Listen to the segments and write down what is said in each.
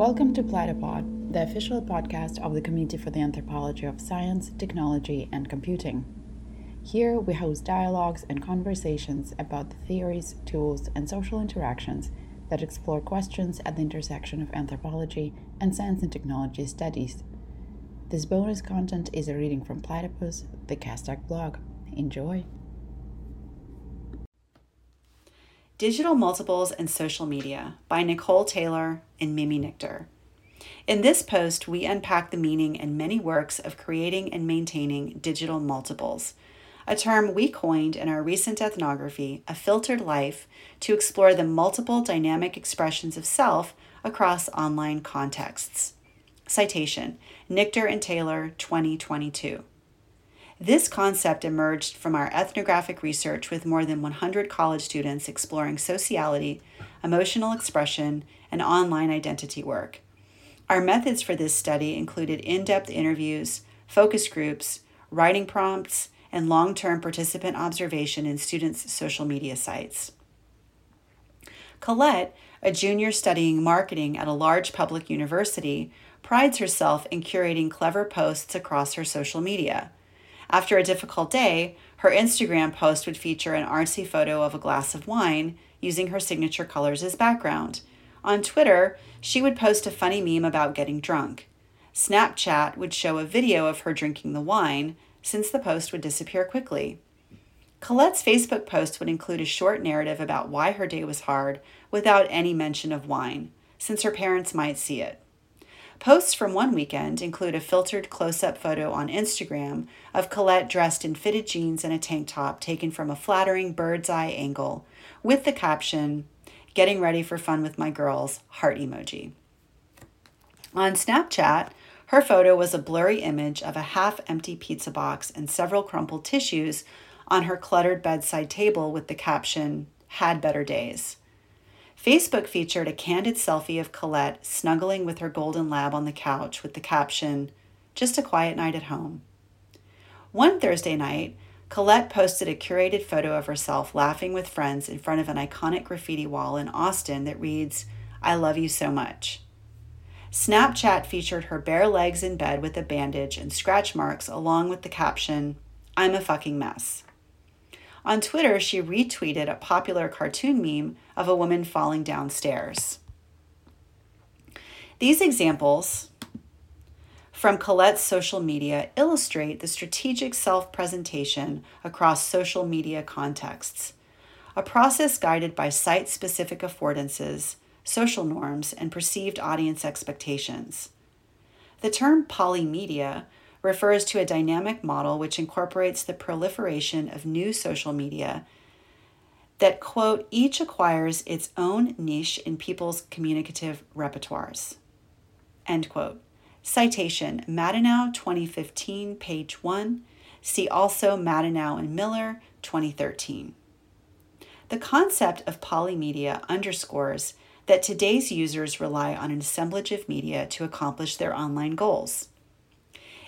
Welcome to Platypod, the official podcast of the Committee for the Anthropology of Science, Technology, and Computing. Here we host dialogues and conversations about the theories, tools, and social interactions that explore questions at the intersection of anthropology and science and technology studies. This bonus content is a reading from Platypus, the Castac blog. Enjoy! Digital Multiples and Social Media by Nicole Taylor and Mimi Nichter. In this post, we unpack the meaning and many works of creating and maintaining digital multiples, a term we coined in our recent ethnography, A Filtered Life, to explore the multiple dynamic expressions of self across online contexts. Citation Nichter and Taylor, 2022. This concept emerged from our ethnographic research with more than 100 college students exploring sociality, emotional expression, and online identity work. Our methods for this study included in depth interviews, focus groups, writing prompts, and long term participant observation in students' social media sites. Colette, a junior studying marketing at a large public university, prides herself in curating clever posts across her social media. After a difficult day, her Instagram post would feature an artsy photo of a glass of wine using her signature colors as background. On Twitter, she would post a funny meme about getting drunk. Snapchat would show a video of her drinking the wine, since the post would disappear quickly. Colette's Facebook post would include a short narrative about why her day was hard without any mention of wine, since her parents might see it. Posts from one weekend include a filtered close up photo on Instagram of Colette dressed in fitted jeans and a tank top taken from a flattering bird's eye angle with the caption, Getting ready for fun with my girls, heart emoji. On Snapchat, her photo was a blurry image of a half empty pizza box and several crumpled tissues on her cluttered bedside table with the caption, Had better days. Facebook featured a candid selfie of Colette snuggling with her golden lab on the couch with the caption, Just a quiet night at home. One Thursday night, Colette posted a curated photo of herself laughing with friends in front of an iconic graffiti wall in Austin that reads, I love you so much. Snapchat featured her bare legs in bed with a bandage and scratch marks, along with the caption, I'm a fucking mess. On Twitter, she retweeted a popular cartoon meme of a woman falling downstairs. These examples from Colette's social media illustrate the strategic self presentation across social media contexts, a process guided by site specific affordances, social norms, and perceived audience expectations. The term polymedia refers to a dynamic model which incorporates the proliferation of new social media that, quote, each acquires its own niche in people's communicative repertoires, end quote. Citation Madianou 2015, page 1. See also Madianou and Miller 2013. The concept of polymedia underscores that today's users rely on an assemblage of media to accomplish their online goals.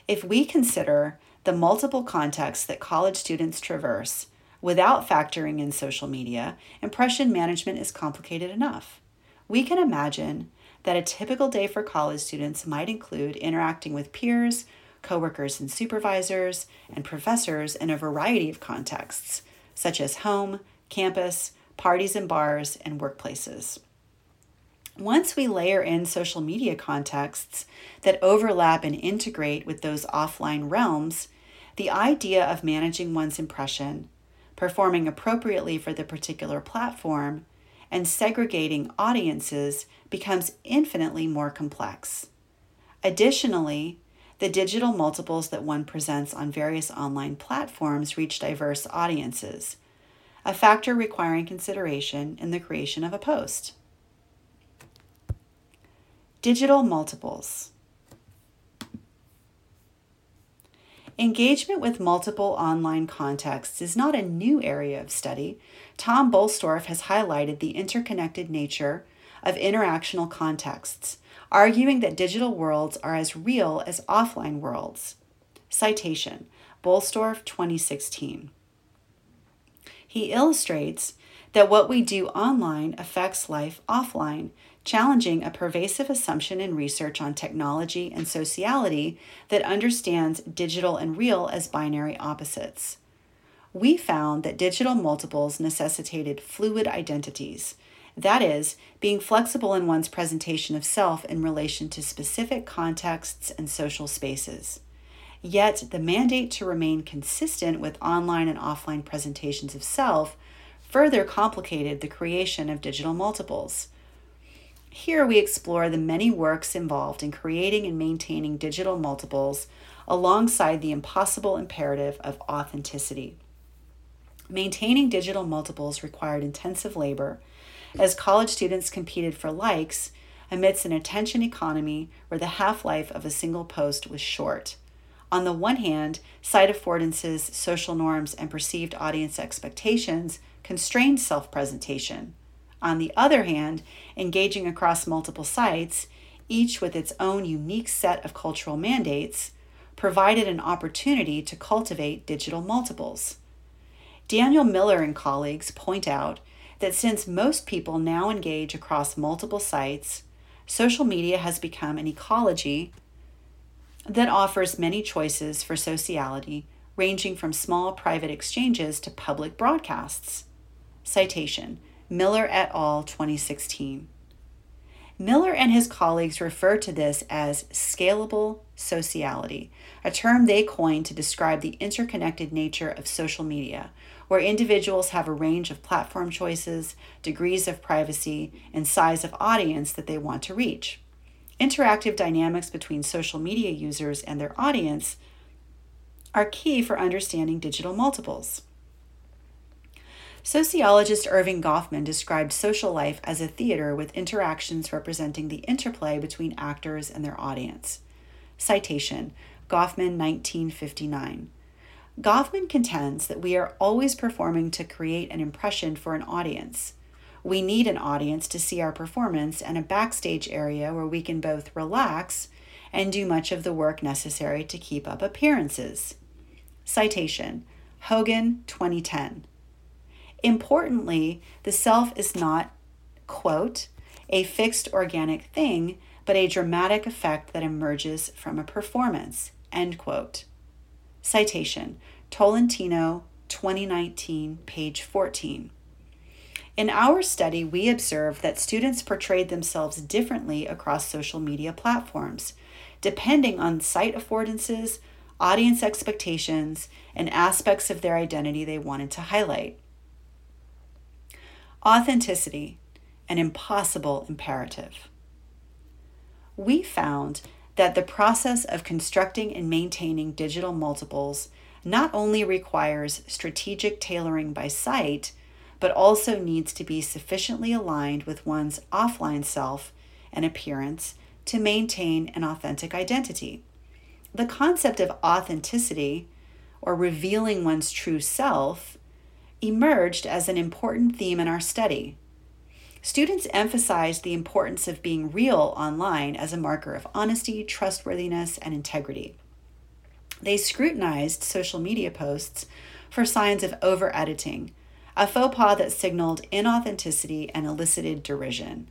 If we consider the multiple contexts that college students traverse without factoring in social media, impression management is complicated enough. We can imagine that a typical day for college students might include interacting with peers, coworkers and supervisors, and professors in a variety of contexts, such as home, campus, parties and bars, and workplaces. Once we layer in social media contexts that overlap and integrate with those offline realms, the idea of managing one's impression, performing appropriately for the particular platform, and segregating audiences becomes infinitely more complex. Additionally, the digital multiples that one presents on various online platforms reach diverse audiences, a factor requiring consideration in the creation of a post. Digital multiples. Engagement with multiple online contexts is not a new area of study. Tom Boellstorff has highlighted the interconnected nature of interactional contexts, arguing that digital worlds are as real as offline worlds. Citation Boellstorff 2016. He illustrates that what we do online affects life offline challenging a pervasive assumption in research on technology and sociality that understands digital and real as binary opposites. We found that digital multiples necessitated fluid identities, that is, being flexible in one's presentation of self in relation to specific contexts and social spaces. Yet, the mandate to remain consistent with online and offline presentations of self further complicated the creation of digital multiples. Here we explore the many works involved in creating and maintaining digital multiples alongside the impossible imperative of authenticity. Maintaining digital multiples required intensive labor as college students competed for likes amidst an attention economy where the half life of a single post was short. On the one hand, site affordances, social norms, and perceived audience expectations constrained self presentation. On the other hand, engaging across multiple sites, each with its own unique set of cultural mandates, provided an opportunity to cultivate digital multiples. Daniel Miller and colleagues point out that since most people now engage across multiple sites, social media has become an ecology that offers many choices for sociality, ranging from small private exchanges to public broadcasts. Citation Miller et al., 2016. Miller and his colleagues refer to this as scalable sociality, a term they coined to describe the interconnected nature of social media, where individuals have a range of platform choices, degrees of privacy, and size of audience that they want to reach. Interactive dynamics between social media users and their audience are key for understanding digital multiples. Sociologist Erving Goffman described social life as a theater with interactions representing the interplay between actors and their audience. Citation Goffman, 1959. Goffman contends that we are always performing to create an impression for an audience. We need an audience to see our performance and a backstage area where we can both relax and do much of the work necessary to keep up appearances. Citation Hogan, 2010. Importantly, the self is not, quote, a fixed organic thing, but a dramatic effect that emerges from a performance, end quote. Citation Tolentino, 2019, page 14. In our study, we observed that students portrayed themselves differently across social media platforms, depending on site affordances, audience expectations, and aspects of their identity they wanted to highlight. Authenticity, an impossible imperative. We found that the process of constructing and maintaining digital multiples not only requires strategic tailoring by site, but also needs to be sufficiently aligned with one's offline self and appearance to maintain an authentic identity. The concept of authenticity, or revealing one's true self, emerged as an important theme in our study. Students emphasized the importance of being real online as a marker of honesty, trustworthiness, and integrity. They scrutinized social media posts for signs of over editing, a faux pas that signaled inauthenticity and elicited derision.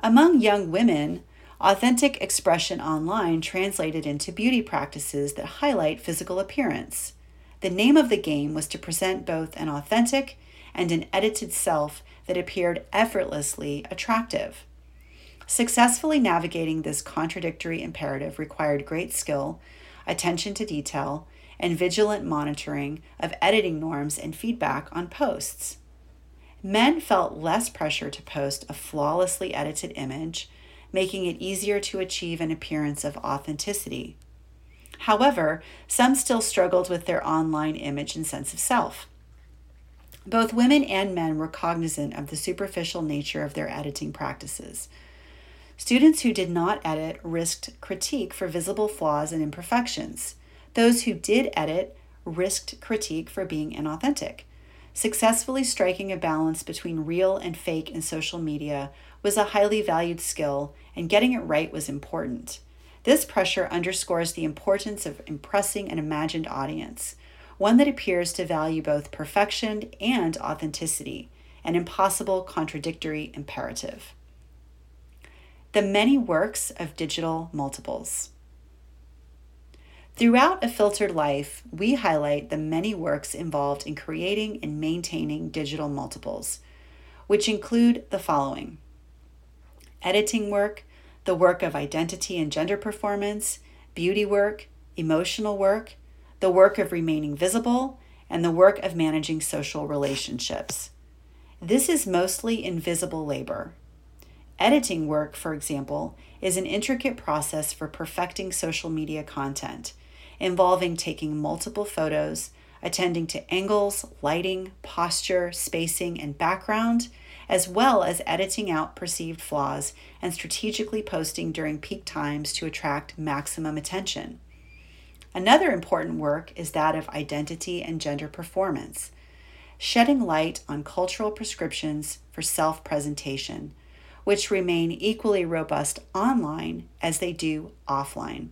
Among young women, authentic expression online translated into beauty practices that highlight physical appearance. The name of the game was to present both an authentic and an edited self that appeared effortlessly attractive. Successfully navigating this contradictory imperative required great skill, attention to detail, and vigilant monitoring of editing norms and feedback on posts. Men felt less pressure to post a flawlessly edited image, making it easier to achieve an appearance of authenticity. However, some still struggled with their online image and sense of self. Both women and men were cognizant of the superficial nature of their editing practices. Students who did not edit risked critique for visible flaws and imperfections. Those who did edit risked critique for being inauthentic. Successfully striking a balance between real and fake in social media was a highly valued skill, and getting it right was important. This pressure underscores the importance of impressing an imagined audience, one that appears to value both perfection and authenticity, an impossible contradictory imperative. the many works of digital multiples. Throughout A Filtered Life, we highlight the many works involved in creating and maintaining digital multiples, which include the following editing work, the work of identity and gender performance, beauty work, emotional work, the work of remaining visible, and the work of managing social relationships. This is mostly invisible labor. Editing work, for example, is an intricate process for perfecting social media content, involving taking multiple photos, attending to angles, lighting, posture, spacing, and background, as well as editing out perceived flaws and strategically posting during peak times to attract maximum attention. Another important work is that of identity and gender performance, shedding light on cultural prescriptions for self presentation, which remain equally robust online as they do offline.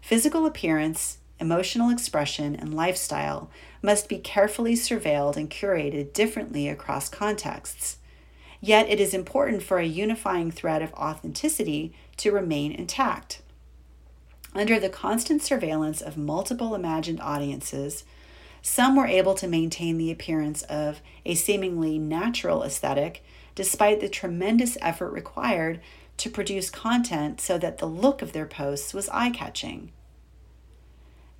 Physical appearance, emotional expression, and lifestyle must be carefully surveilled and curated differently across contexts. Yet it is important for a unifying thread of authenticity to remain intact. Under the constant surveillance of multiple imagined audiences, some were able to maintain the appearance of a seemingly natural aesthetic despite the tremendous effort required to produce content so that the look of their posts was eye catching.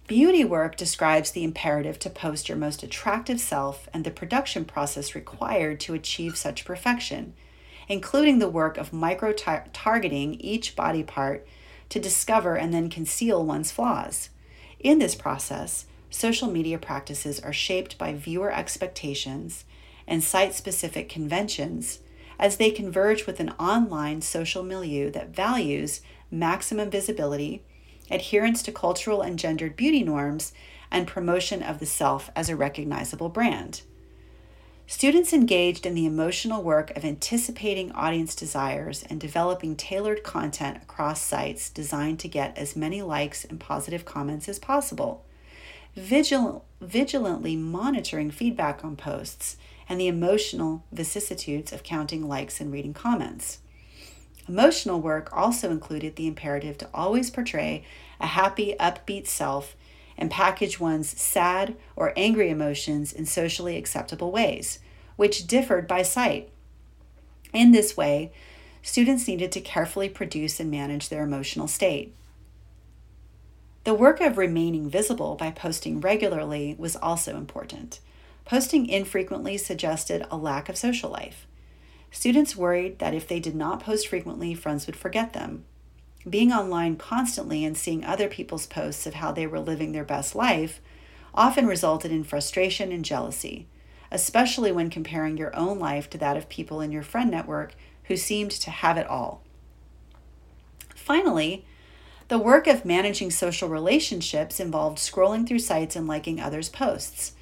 Beauty work describes the imperative to post your most attractive self and the production process required to achieve such perfection, including the work of micro targeting each body part to discover and then conceal one's flaws. In this process, social media practices are shaped by viewer expectations and site specific conventions as they converge with an online social milieu that values maximum visibility adherence to cultural and gendered beauty norms, and promotion of the self as a recognizable brand. Students engaged in the emotional work of anticipating audience desires and developing tailored content across sites designed to get as many likes and positive comments as possible. Vigil- vigilantly monitoring feedback on posts and the emotional vicissitudes of counting likes and reading comments. Emotional work also included the imperative to always portray a happy, upbeat self and package one's sad or angry emotions in socially acceptable ways, which differed by site. In this way, students needed to carefully produce and manage their emotional state. The work of remaining visible by posting regularly was also important. Posting infrequently suggested a lack of social life. Students worried that if they did not post frequently, friends would forget them. Being online constantly and seeing other people's posts of how they were living their best life often resulted in frustration and jealousy, especially when comparing your own life to that of people in your friend network who seemed to have it all. Finally, the work of managing social relationships involved scrolling through sites and liking others' posts.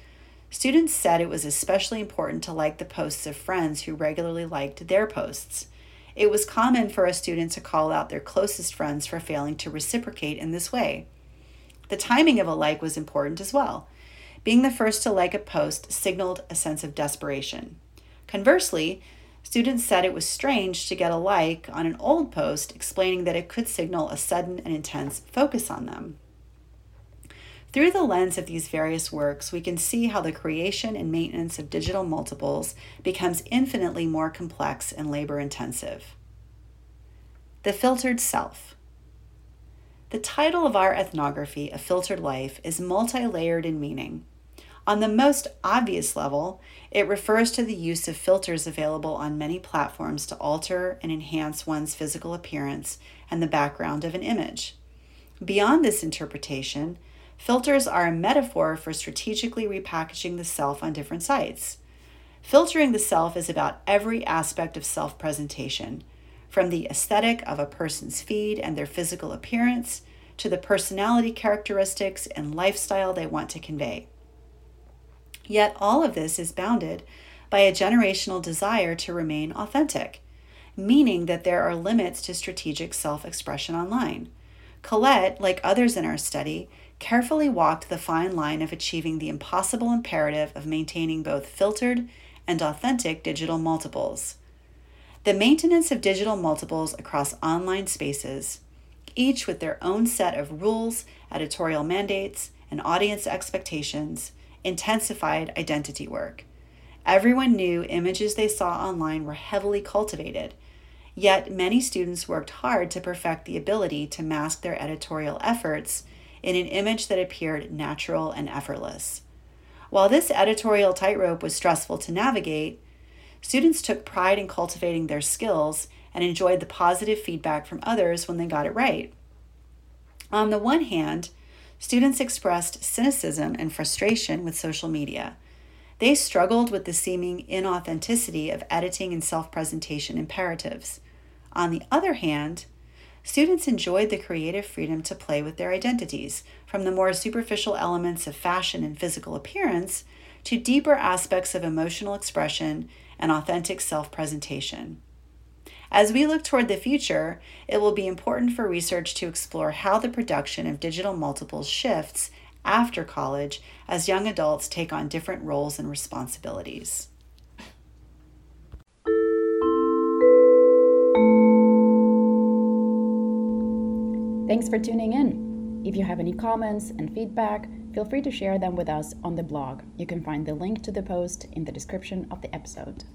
Students said it was especially important to like the posts of friends who regularly liked their posts. It was common for a student to call out their closest friends for failing to reciprocate in this way. The timing of a like was important as well. Being the first to like a post signaled a sense of desperation. Conversely, students said it was strange to get a like on an old post, explaining that it could signal a sudden and intense focus on them. Through the lens of these various works, we can see how the creation and maintenance of digital multiples becomes infinitely more complex and labor intensive. The Filtered Self. The title of our ethnography, A Filtered Life, is multi layered in meaning. On the most obvious level, it refers to the use of filters available on many platforms to alter and enhance one's physical appearance and the background of an image. Beyond this interpretation, Filters are a metaphor for strategically repackaging the self on different sites. Filtering the self is about every aspect of self presentation, from the aesthetic of a person's feed and their physical appearance to the personality characteristics and lifestyle they want to convey. Yet all of this is bounded by a generational desire to remain authentic, meaning that there are limits to strategic self expression online. Colette, like others in our study, carefully walked the fine line of achieving the impossible imperative of maintaining both filtered and authentic digital multiples. The maintenance of digital multiples across online spaces, each with their own set of rules, editorial mandates, and audience expectations, intensified identity work. Everyone knew images they saw online were heavily cultivated, yet many students worked hard to perfect the ability to mask their editorial efforts in an image that appeared natural and effortless. While this editorial tightrope was stressful to navigate, students took pride in cultivating their skills and enjoyed the positive feedback from others when they got it right. On the one hand, students expressed cynicism and frustration with social media. They struggled with the seeming inauthenticity of editing and self presentation imperatives. On the other hand, students enjoyed the creative freedom to play with their identities, from the more superficial elements of fashion and physical appearance to deeper aspects of emotional expression and authentic self presentation. As we look toward the future, it will be important for research to explore how the production of digital multiples shifts after college as young adults take on different roles and responsibilities. Thanks for tuning in. If you have any comments and feedback, feel free to share them with us on the blog. You can find the link to the post in the description of the episode.